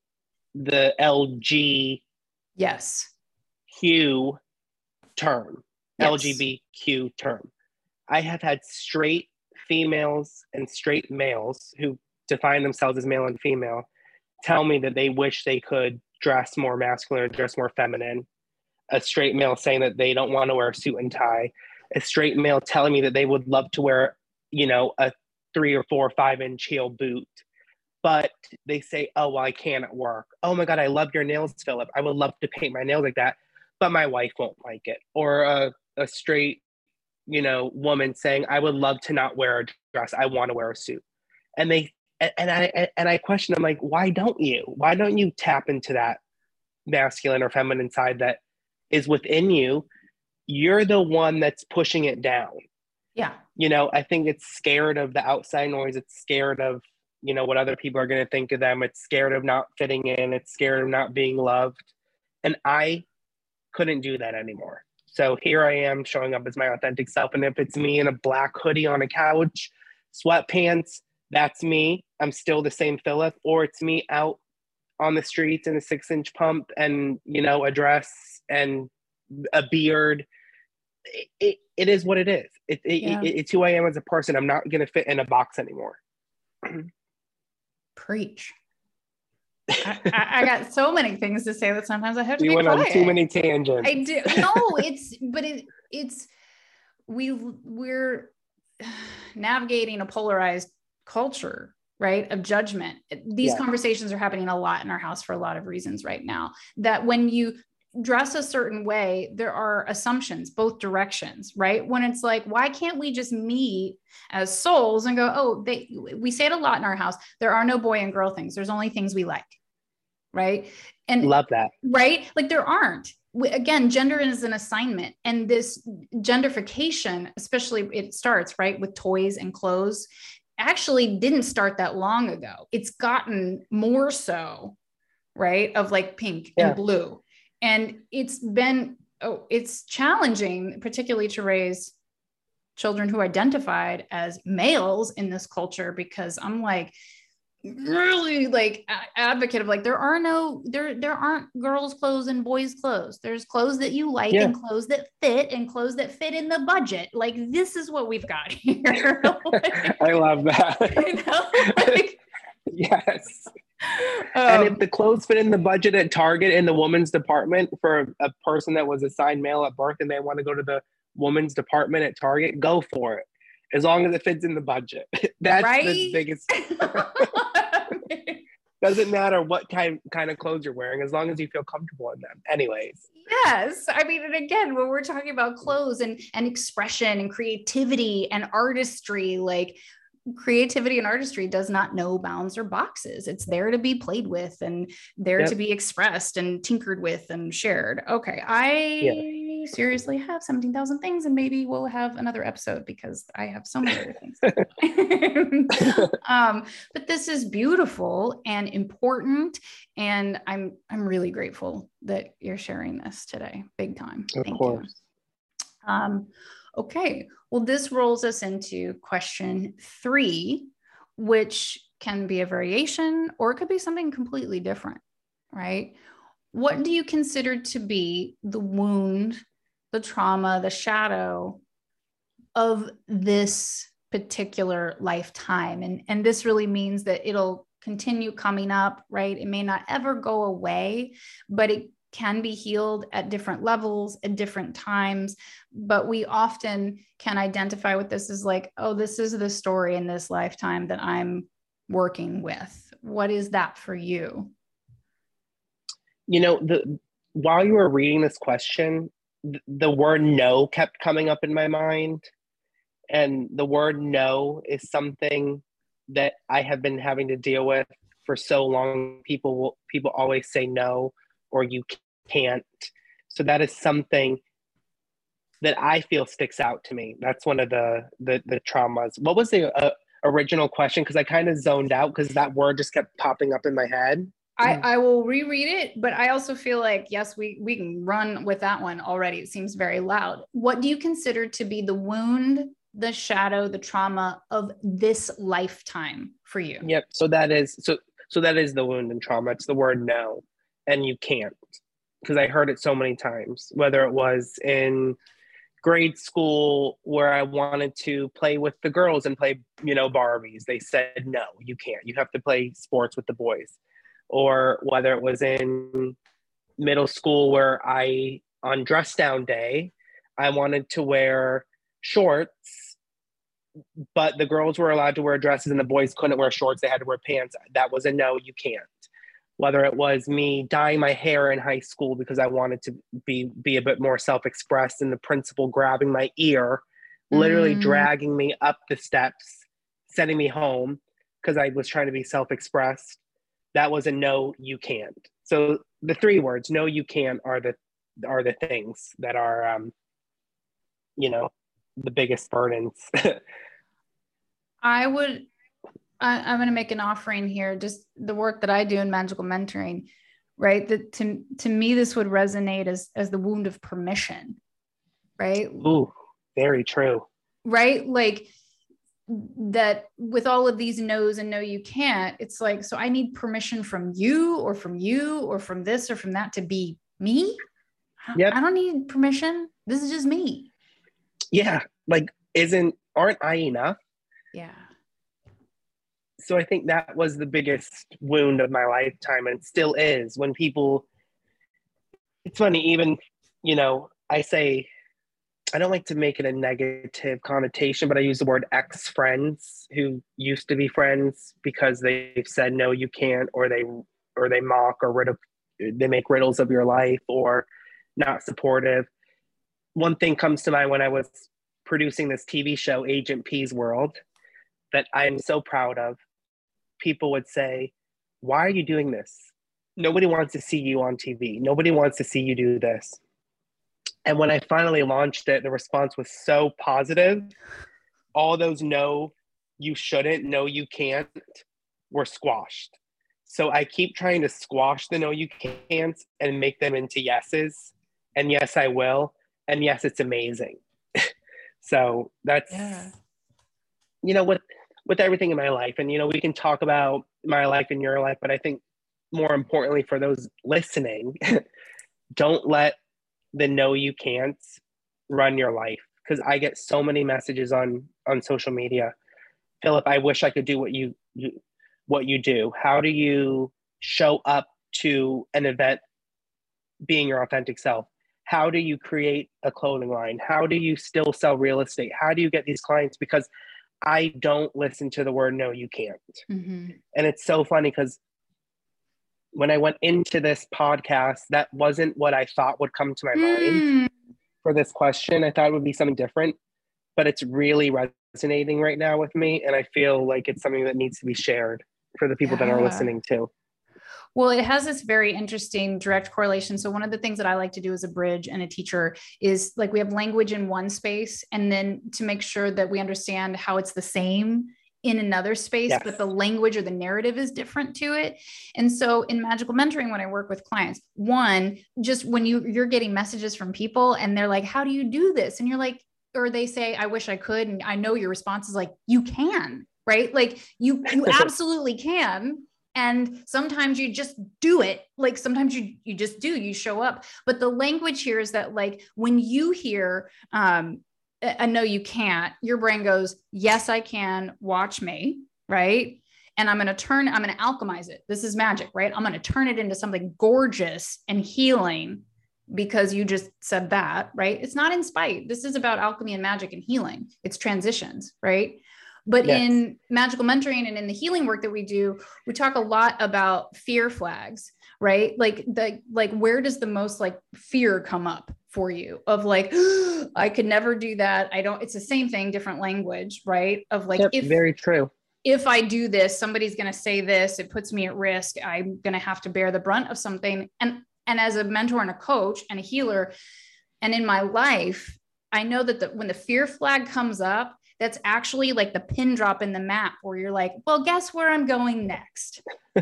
the lg yes. Q term yes. LGBTQ term. I have had straight females and straight males who define themselves as male and female tell me that they wish they could dress more masculine or dress more feminine. A straight male saying that they don't want to wear a suit and tie. A straight male telling me that they would love to wear, you know, a three or four or five inch heel boot. But they say, oh, well, I can't at work. Oh my God, I love your nails, Phillip. I would love to paint my nails like that, but my wife won't like it. Or a a straight you know, woman saying, I would love to not wear a dress. I want to wear a suit. And they, and I, and I question them like, why don't you? Why don't you tap into that masculine or feminine side that is within you? You're the one that's pushing it down. Yeah. You know, I think it's scared of the outside noise. It's scared of, you know, what other people are going to think of them. It's scared of not fitting in. It's scared of not being loved. And I couldn't do that anymore. So here I am showing up as my authentic self. And if it's me in a black hoodie on a couch, sweatpants, that's me. I'm still the same Phillip. Or it's me out on the streets in a six inch pump and, you know, a dress and a beard. It, it, it is what it is. It, it, yeah. it, it's who I am as a person. I'm not going to fit in a box anymore. Preach. I, I, got so many things to say that sometimes I have to. You went quiet. on too many tangents. I do. No, [LAUGHS] it's but it it's we we're navigating a polarized culture, right? Of judgment. These yeah. conversations are happening a lot in our house for a lot of reasons right now. That when you dress a certain way, there are assumptions both directions, right? When it's like, why can't we just meet as souls and go, oh, they we say it a lot in our house. There are no boy and girl things. There's only things we like right? And love that. right? Like there aren't. Again gender is an assignment and this genderification, especially it starts right with toys and clothes actually didn't start that long ago. It's gotten more so right of like pink yeah. and blue. And it's been oh it's challenging particularly to raise children who identified as males in this culture because i'm like really like a- advocate of like there are no there there aren't girls clothes and boys clothes there's clothes that you like yeah. and clothes that fit and clothes that fit in the budget like this is what we've got [LAUGHS] here [LAUGHS] i love that [LAUGHS] you know? like, yes um, and if um, the clothes fit in the budget at target in the women's department for a, a person that was assigned male at birth and they want to go to the women's department at target go for it as long as it fits in the budget. That's right? the biggest. [LAUGHS] Doesn't matter what kind kind of clothes you're wearing, as long as you feel comfortable in them. Anyways. Yes, I mean, and again, when we're talking about clothes and and expression and creativity and artistry, like creativity and artistry does not know bounds or boxes. It's there to be played with and there yep. to be expressed and tinkered with and shared. Okay, I yeah seriously have 17,000 things and maybe we'll have another episode because I have so many other things. [LAUGHS] [LAUGHS] um, but this is beautiful and important. And I'm, I'm really grateful that you're sharing this today. Big time. Of Thank course. You. Um, okay. Well, this rolls us into question three, which can be a variation or it could be something completely different, right? What do you consider to be the wound the trauma, the shadow of this particular lifetime. And, and this really means that it'll continue coming up, right? It may not ever go away, but it can be healed at different levels at different times. But we often can identify with this as like, oh, this is the story in this lifetime that I'm working with. What is that for you? You know, the while you were reading this question, the word no kept coming up in my mind. And the word no is something that I have been having to deal with for so long. People will, people always say no or you can't. So that is something that I feel sticks out to me. That's one of the the, the traumas. What was the uh, original question? Because I kind of zoned out because that word just kept popping up in my head. I, I will reread it, but I also feel like yes, we we can run with that one already. It seems very loud. What do you consider to be the wound, the shadow, the trauma of this lifetime for you? Yep. So that is so so that is the wound and trauma. It's the word no, and you can't because I heard it so many times. Whether it was in grade school where I wanted to play with the girls and play, you know, Barbies, they said no, you can't. You have to play sports with the boys or whether it was in middle school where I, on dress down day, I wanted to wear shorts, but the girls were allowed to wear dresses and the boys couldn't wear shorts. They had to wear pants. That was a no, you can't. Whether it was me dyeing my hair in high school because I wanted to be, be a bit more self expressed and the principal grabbing my ear literally Mm. dragging me up the steps, sending me home because I was trying to be self expressed. That was a no, you can't. So the three words, no, you can't, are the are the things that are, um, you know, the biggest burdens. [LAUGHS] I would, I, I'm going to make an offering here, just the work that I do in magical mentoring, right? That to, to me, this would resonate as, as the wound of permission, right? Ooh, very true. Right. Like that with all of these no's and no, you can't, it's like, so I need permission from you or from you or from this or from that to be me. I- Yep. I don't need permission. This is just me. Yeah, like isn't aren't I enough? Yeah. so I think that was the biggest wound of my lifetime and still is when people it's funny even you know I say I don't like to make it a negative connotation but I use the word ex friends who used to be friends because they've said no you can't or they or they mock or rid of they make riddles of your life or not supportive one thing comes to mind when I was producing this TV show Agent P's World that I'm so proud of people would say, Why are you doing this? Nobody wants to see you on TV. Nobody wants to see you do this. And when I finally launched it, the response was so positive. All those no, you shouldn't, no, you can't were squashed. So I keep trying to squash the no, you can't and make them into yeses. And yes, I will. And yes, it's amazing. [LAUGHS] so that's, Yeah. you know, with with everything in my life and you know we can talk about my life and your life but i think more importantly for those listening [LAUGHS] don't let the no you can't run your life. Because i get so many messages on on social media. Phillip i wish i could do what you, you what you do. How do you show up to an event being your authentic self? How do you create a clothing line? How do you still sell real estate? How do you get these clients? Because I don't listen to the word no, you can't. Mhm. And it's so funny because when I went into this podcast, that wasn't what I thought would come to my mind Mm. for this question. I thought it would be something different, but it's really resonating right now with me. And I feel like it's something that needs to be shared for the people that are listening too. Well, it has this very interesting direct correlation. So, one of the things that I like to do as a bridge and a teacher is like we have language in one space, and then to make sure that we understand how it's the same in another space, Yes. but the language or the narrative is different to it. And so, in magical mentoring, when I work with clients, one, just when you you're getting messages from people and they're like, "How do you do this?" and you're like, or they say, "I wish I could," and I know your response is like, "You can." Right? Like you, you [LAUGHS] absolutely can and sometimes you just do it like sometimes you you just do you show up but the language here is that like when you hear um a a no you can't. Your brain goes yes i can. Watch me right? And i'm going to turn i'm going to alchemize it. This is magic right? I'm going to turn it into something gorgeous and healing because you just said that right? It's not in spite. This is about alchemy and magic and healing. It's transitions right? But Yes. in magical mentoring and in the healing work that we do we talk a lot about fear flags right? Like the like where does the most like fear come up for you of like [GASPS] i could never do that. I don't it's the same thing different language right? Of like Yep, if very true. if i do this somebody's going to say this it puts me at risk i'm going to have to bear the brunt of something. And and as a mentor and a coach and a healer and in my life i know that the, when the fear flag comes up that's actually like the pin drop in the map where you're like well guess where i'm going next [LAUGHS]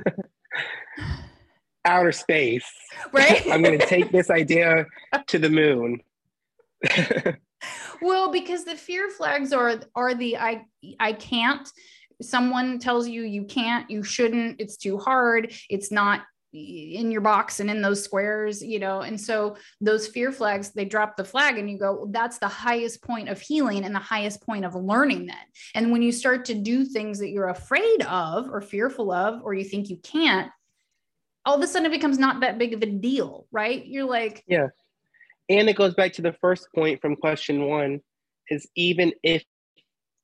Outer space. right I'm going to take this idea to the moon. [LAUGHS] well because the fear flags are are the i i can't someone tells you you can't you shouldn't it's too hard it's not in your box and in those squares you know and so those fear flags they drop the flag and you go that's the highest point of healing and the highest point of learning then and when you start to do things that you're afraid of or fearful of or you think you can't all of a sudden it becomes not that big of a deal right you're like yeah. and it goes back to the first point from question one is even if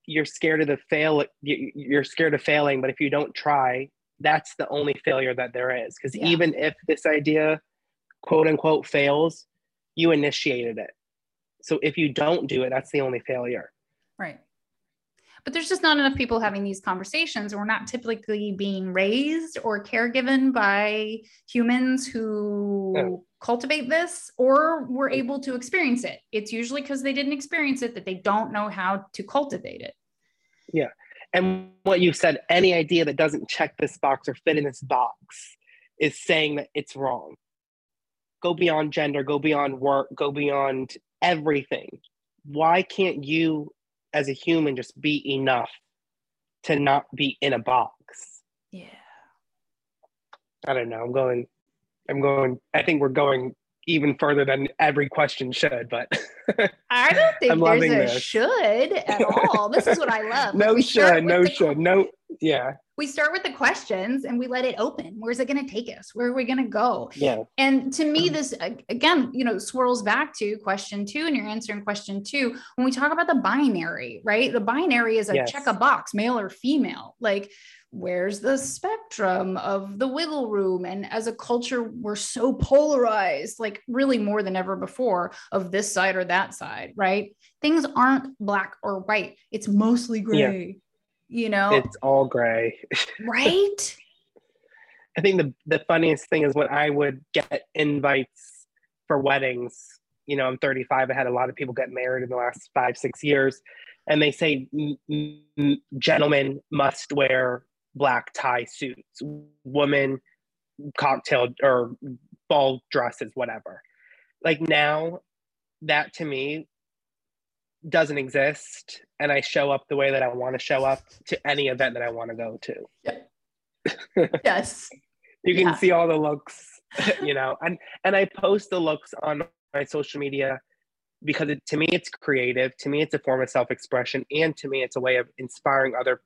you're scared of the fail you- you're scared of failing but if you don't try that's the only failure that there is because Yeah. even if this idea quote unquote fails you initiated it so if you don't do it that's the only failure Right. But there's just not enough people having these conversations. We're not typically being raised or caregiven by humans who cultivate this or were able to experience it. It's usually because they didn't experience it that they don't know how to cultivate it. Yeah. And what you said, any idea that doesn't check this box or fit in this box is saying that it's wrong. Go beyond gender, go beyond work, go beyond everything. Why can't you as a human just be enough to not be in a box? Yeah. I don't know. I'm going, I'm going, I think we're going even further than every question should, but [LAUGHS] I don't think there's a this. should at all. This is what I love. [LAUGHS] no should, no should, no, yeah we start with the questions and we let it open. Where's it going to take us? Where are we going to go? Yeah. And to me, mm-hmm. this again, you know, swirls back to question two, and you're answering question two. When we talk about the binary, right? The binary is a yes. check a box, male or female. Like, where's the spectrum of the wiggle room? And as a culture, we're so polarized, like really more than ever before, of this side or that side, right? Things aren't black or white. It's mostly gray. Yeah you know? It's all gray. [LAUGHS] Right? I think the, the funniest thing is when i would get invites for weddings you know i'm 35 i had a lot of people get married in the last five six years and they say gentlemen must wear black tie suits women cocktail or ball dresses whatever. Like now that to me doesn't exist and I show up the way that I want to show up to any event that I want to go to. Yeah. [LAUGHS] yes. you can yeah. see all the looks, you know, and and I post the looks on my social media because it, to me it's creative, to me it's a form of self-expression and to me it's a way of inspiring other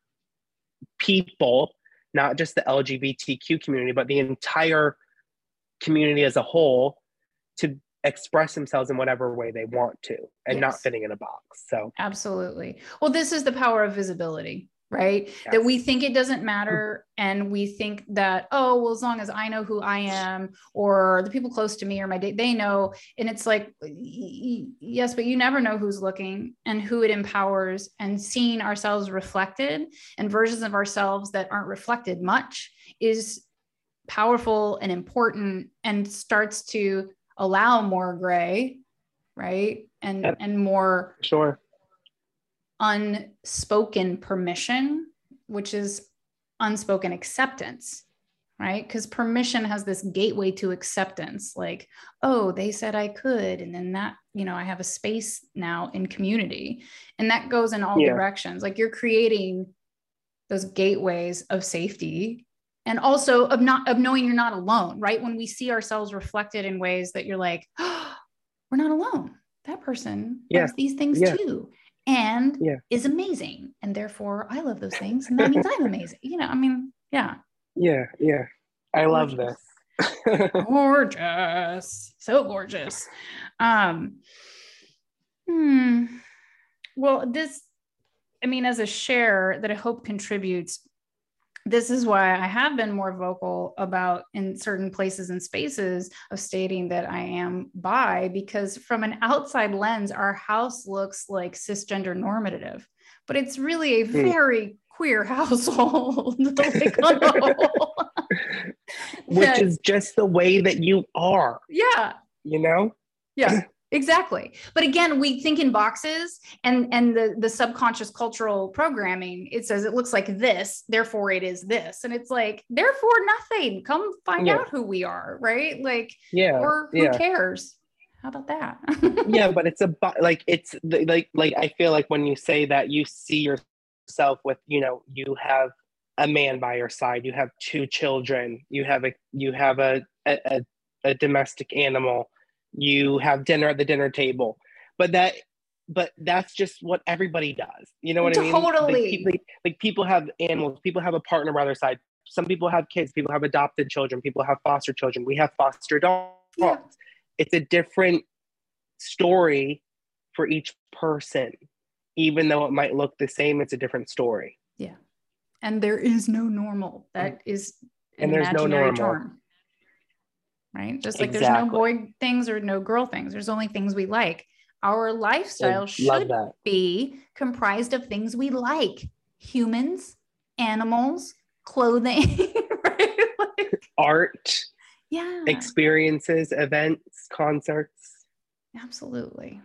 people, not just the LGBTQ community, but the entire community as a whole to express themselves in whatever way they want to and yes. not fitting in a box. So, absolutely. Well, this is the power of visibility, right? Yes. That we think it doesn't matter. [LAUGHS] And we think that, oh, well, as long as I know who I am or the people close to me or my date, they know. And it's like, yes, but you never know who's looking and who it empowers and seeing ourselves reflected and versions of ourselves that aren't reflected much is powerful and important and starts to allow more gray, right? And yep. and more sure unspoken permission, which is unspoken acceptance, right? Because permission has this gateway to acceptance, like, oh, they said I could. And then that, you know, I have a space now in community. And that goes in all yeah. directions. Like you're creating those gateways of safety and also of not of knowing you're not alone right? When we see ourselves reflected in ways that you're like oh, [GASPS] we're not alone. That person yeah. does these things yeah. too. And yeah. is amazing. And therefore i love those things. And that means i'm [LAUGHS] amazing. You know i mean yeah. Yeah yeah. I love this gorgeous. So gorgeous. Um hmm. Well this i mean as a share that i hope contributes this is why I have been more vocal about in certain places and spaces of stating that I am bi, because from an outside lens, our house looks like cisgender normative, but it's really a hmm. very queer [LAUGHS] household. [LAUGHS] Which is just the way that you are. Yeah. You know? Yeah. Exactly. But again we think in boxes and and the the subconscious cultural programming it says it looks like this therefore it is this. And it's like therefore nothing. Come find yeah. out who we are right? Like yeah or who yeah. cares? How about that? [LAUGHS] Yeah but it's a like it's like like i feel like when you say that you see yourself with you know you have a man by your side you have two children you have a you have a a, a domestic animal you have dinner at the dinner table. But that but that's just what everybody does. You know what totally. i mean? Totally. like, like, like people have animals people have a partner by their side. Some people have kids people have adopted children people have foster children. We have foster dogs. Yeah. it's a different story for each person even though it might look the same it's a different story. Yeah. And there is no normal. That is an and there's no normal. term right? Just like exactly. there's no boy things or no girl things. There's only things we like. Our lifestyle I should be comprised of things we like humans, animals, clothing, [LAUGHS] right? Like, Art, yeah, experiences, events, concerts. absolutely.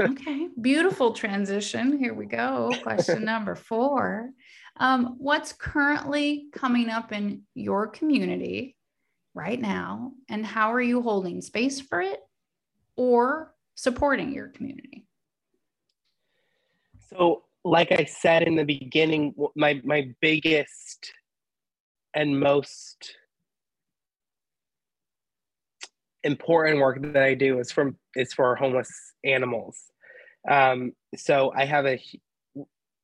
Okay, beautiful transition. Here we go. Question number four. Um, what's currently coming up in your community right now, and how are you holding space for it or supporting your community? So, like I said in the beginning, my my biggest and most important work that I do is from is for homeless animals. Um, so I have a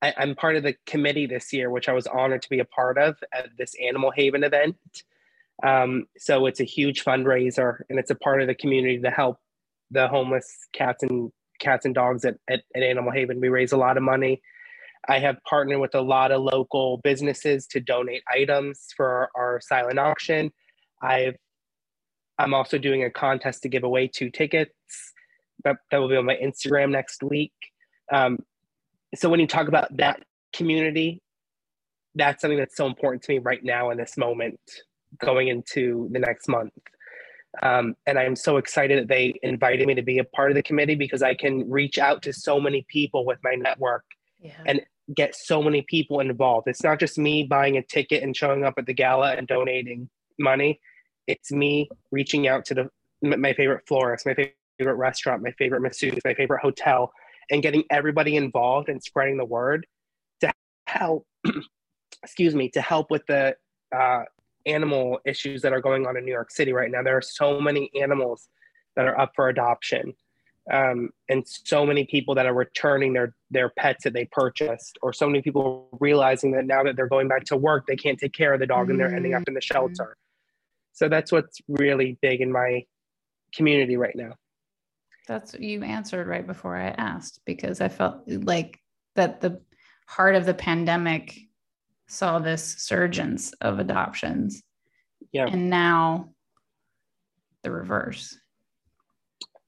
I'm part of the committee this year, which I was honored to be a part of at this Animal Haven event. Um, so it's a huge fundraiser, and it's a part of the community to help the homeless cats and cats and dogs at, at, at Animal Haven. We raise a lot of money. I have partnered with a lot of local businesses to donate items for our, our silent auction. I've I'm also doing a contest to give away two tickets. That, that will be on my Instagram next week. Um, so when you talk about that community, that's something that's so important to me right now in this moment, going into the next month. Um, and I'm so excited that they invited me to be a part of the committee because I can reach out to so many people with my network Yeah. And- get so many people involved. It's not just me buying a ticket and showing up at the gala and donating money. It's me reaching out to the my favorite florist, my favorite restaurant, my favorite masseuse, my favorite hotel, and getting everybody involved and spreading the word to help. [CLEARS THROAT] excuse me, to help with the uh, animal issues that are going on in New York City right now. There are so many animals that are up for adoption um, and so many people that are returning their their pets that they purchased, or so many people realizing that now that they're going back to work, they can't take care of the dog and they're ending up in the shelter. So that's what's really big in my community right now. That's what you answered right before I asked because I felt like that the heart of the pandemic saw this surgence of adoptions. Yeah. And now the reverse.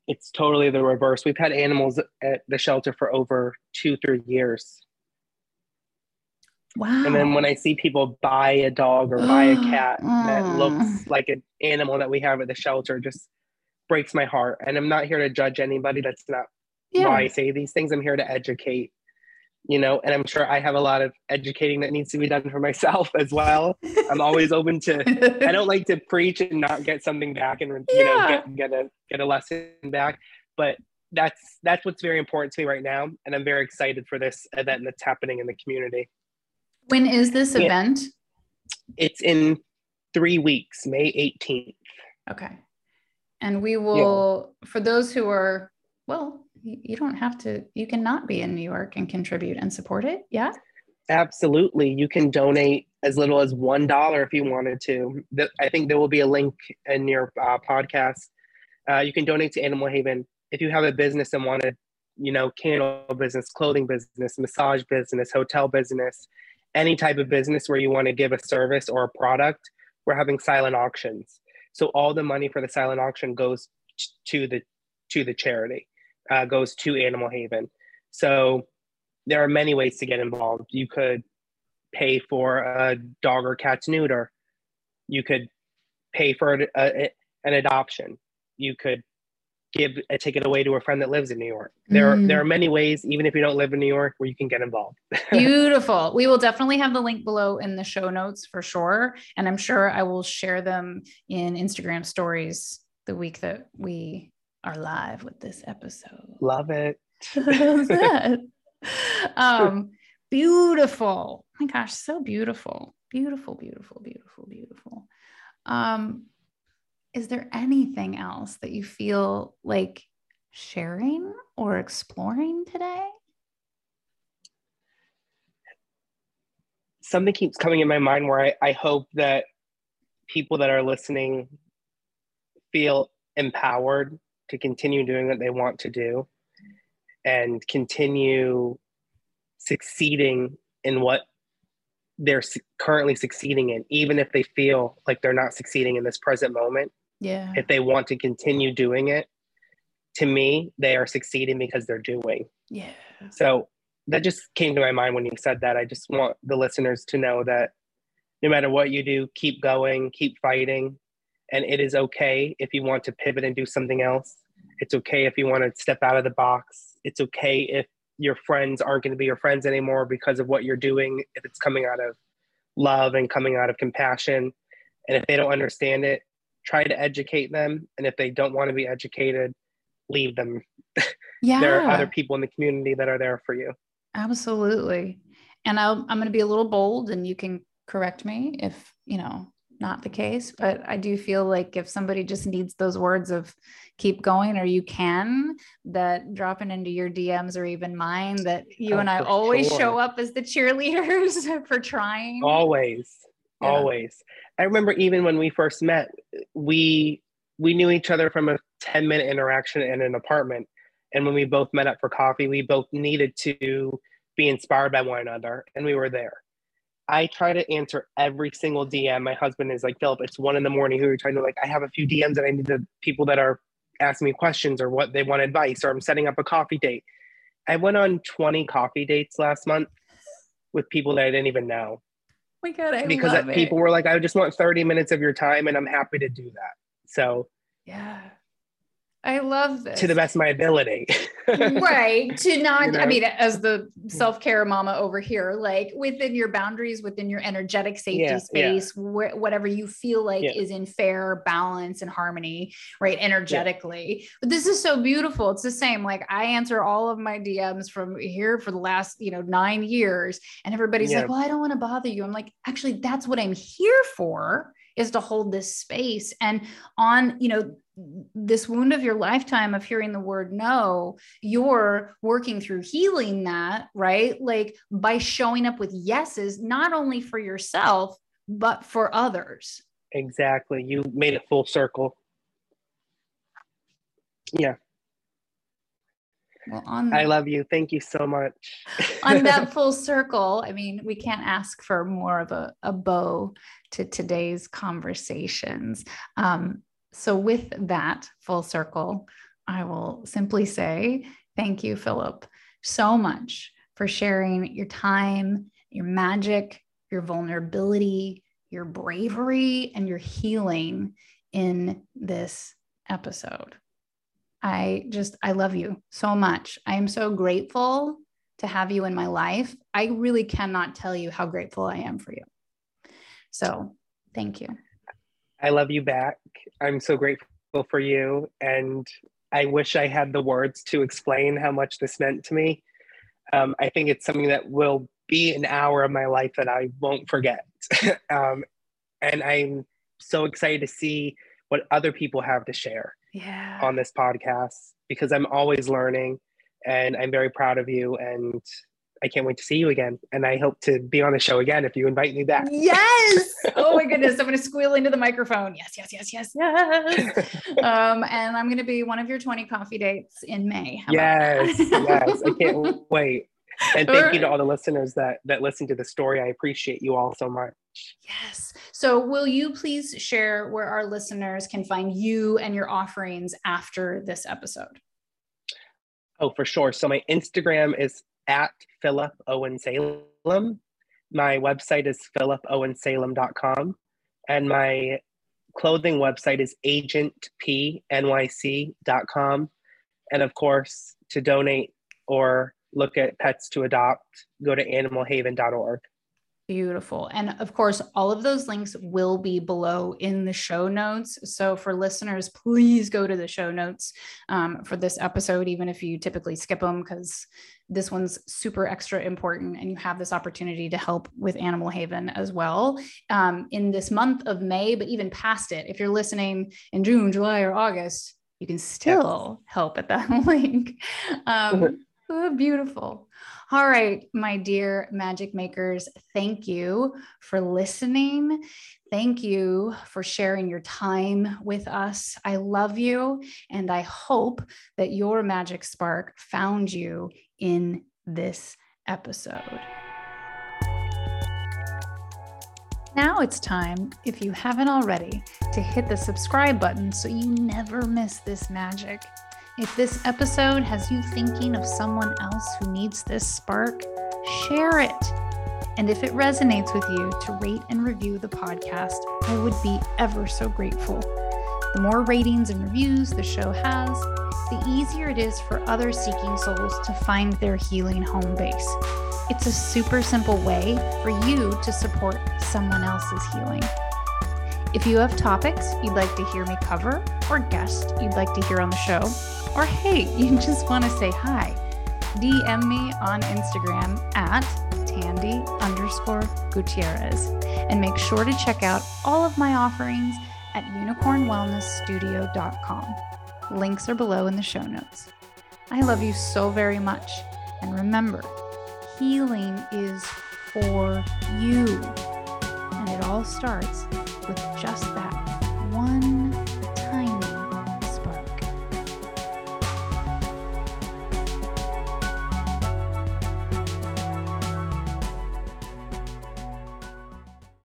It's totally the reverse. We've had animals at the shelter for over two, three years. Wow. And then when I see people buy a dog or buy a [GASPS] cat that looks like an animal that we have at the shelter, just breaks my heart. And I'm not here to judge anybody. That's not yeah. why I say these things. I'm here to educate, you know, and I'm sure I have a lot of educating that needs to be done for myself as well. I'm always open to, I don't like to preach and not get something back and, you know, get, get a, get a lesson back. But that's, that's what's very important to me right now. And I'm very excited for this event that's happening in the community. when is this Yeah. event? It's in three weeks, May 18th. Okay. And we will, for those who are, well, you don't have to, you can not be in New York and contribute and support it. Yeah. Absolutely. You can donate as little as $1 if you wanted to. I think there will be a link in your uh, podcast. Uh, you can donate to Animal Haven. If you have a business and want to, you know, candle business, clothing business, massage business, hotel business, any type of business where you want to give a service or a product, we're having silent auctions. So all the money for the silent auction goes to the to the charity, uh, goes to Animal Haven. So there are many ways to get involved. You could pay for a dog or cat's neuter. You could pay for a, a, an adoption. You could give a ticket away to a friend that lives in New York. There, Mm. are, there are many ways, even if you don't live in New York, where you can get involved. [LAUGHS] Beautiful. We will definitely have the link below in the show notes for sure. And I'm sure I will share them in Instagram stories the week that we are live with this episode. Love it. [LAUGHS] That? um, beautiful. Oh my gosh, so beautiful. Beautiful, beautiful, beautiful, beautiful. Um, is there anything else that you feel like sharing or exploring today? Something keeps coming in my mind where I, I hope that people that are listening feel empowered to continue doing what they want to do and continue succeeding in what they're su- currently succeeding in, even if they feel like they're not succeeding in this present moment. Yeah. If they want to continue doing it, to me, they are succeeding because they're doing. Yeah. So that just came to my mind when you said that. I just want the listeners to know that no matter what you do, keep going, keep fighting. And it is okay if you want to pivot and do something else. It's okay if you want to step out of the box. It's okay if your friends aren't going to be your friends anymore because of what you're doing, if it's coming out of love and coming out of compassion. And if they don't understand it, try to educate them. And if they don't want to be educated, leave them. Yeah. [LAUGHS] there are other people in the community that are there for you. Absolutely. And I'll, I'm going to be a little bold and you can correct me if, you know, not the case, but I do feel like if somebody just needs those words of keep going or you can, that dropping into your DMs or even mine, that you Oh, and I always sure. show up as the cheerleaders [LAUGHS] for trying. Always, Yeah. always. I remember even when we first met, we we knew each other from a 10 minute interaction in an apartment. And when we both met up for coffee, we both needed to be inspired by one another, and we were there. I try to answer every single DM. My husband is like, Phillip, it's one in the morning. Who are you trying to like? I have a few DMs that I need to people that are asking me questions or what they want advice, or I'm setting up a coffee date. I went on 20 coffee dates last month with people that I didn't even know oh my God, I because love people it. were like, I just want 30 minutes of your time and I'm happy to do that. So Yeah. I love this. to the best of my ability. [LAUGHS] right to not You i mean as the mm. self-care mama over here like within your boundaries within your energetic safety Yeah, yeah. space wh- whatever you feel like Yeah. is in fair balance and harmony right energetically but this is so beautiful it's the same like i answer all of my dms from here for the last you know nine years and everybody's Yeah. like well i don't want to bother you i'm like actually that's what i'm here for is to hold this space and on you know this wound of your lifetime of hearing the word no you're working through healing that right like by showing up with yeses not only for yourself but for others exactly. You made it full circle. Yeah. well on I love you. Thank you so much. [LAUGHS] on that full circle, I mean, we can't ask for more of a, a bow to today's conversations. Um, so, with that full circle, I will simply say thank you, Phillip, so much for sharing your time, your magic, your vulnerability, your bravery, and your healing in this episode. I just, I love you so much. I am so grateful to have you in my life. I really cannot tell you how grateful I am for you. So thank you. I love you back. I'm so grateful for you. And I wish I had the words to explain how much this meant to me. Um, I think it's something that will be an hour of my life that I won't forget. [LAUGHS] um, and I'm so excited to see what other people have to share Yeah. on this podcast because I'm always learning and I'm very proud of you. And I can't wait to see you again. And I hope to be on the show again if you invite me back. Yes. [LAUGHS] Oh my goodness. I'm going to squeal into the microphone. Yes, yes, yes, yes, yes. [LAUGHS] Um, and I'm going to be one of your 20 coffee dates in May. How yes, [LAUGHS] yes. I can't wait. And thank you to all the listeners that that listen to the story. I appreciate you all so much. Yes. So, will you please share where our listeners can find you and your offerings after this episode? Oh, for sure. So my Instagram is at Phillip Owen Salem. My website is phillipowensalem.com. And my clothing website is agentpnyc.com. And of course, to donate or look at pets to adopt, go to animalhaven.org. Beautiful. And of course, all of those links will be below in the show notes. So for listeners, please go to the show notes um, for this episode, even if you typically skip them, because this one's super extra important and you have this opportunity to help with Animal Haven as well um, in this month of May, but even past it. If you're listening in June, July, or August, you can still help at that [LAUGHS] link. Um, [LAUGHS] oh, beautiful. All right, my dear magic makers, thank you for listening. Thank you for sharing your time with us. I love you, and I hope that your magic spark found you in this episode. Now it's time, if you haven't already, to hit the subscribe button so you never miss this magic. If this episode has you thinking of someone else who needs this spark, share it. And if it resonates with you, to rate and review the podcast, I would be ever so grateful. The more ratings and reviews the show has, the easier it is for other seeking souls to find their healing home base. It's a super simple way for you to support someone else's healing. If you have topics you'd like to hear me cover, or guests you'd like to hear on the show, or hey, you [LAUGHS] just want to say hi, DM me on Instagram at Tandy underscore Gutierrez. And make sure to check out all of my offerings at unicornwellnessstudio.com. Links are below in the show notes. I love you so very much. And remember, healing is for you. And it all starts with just that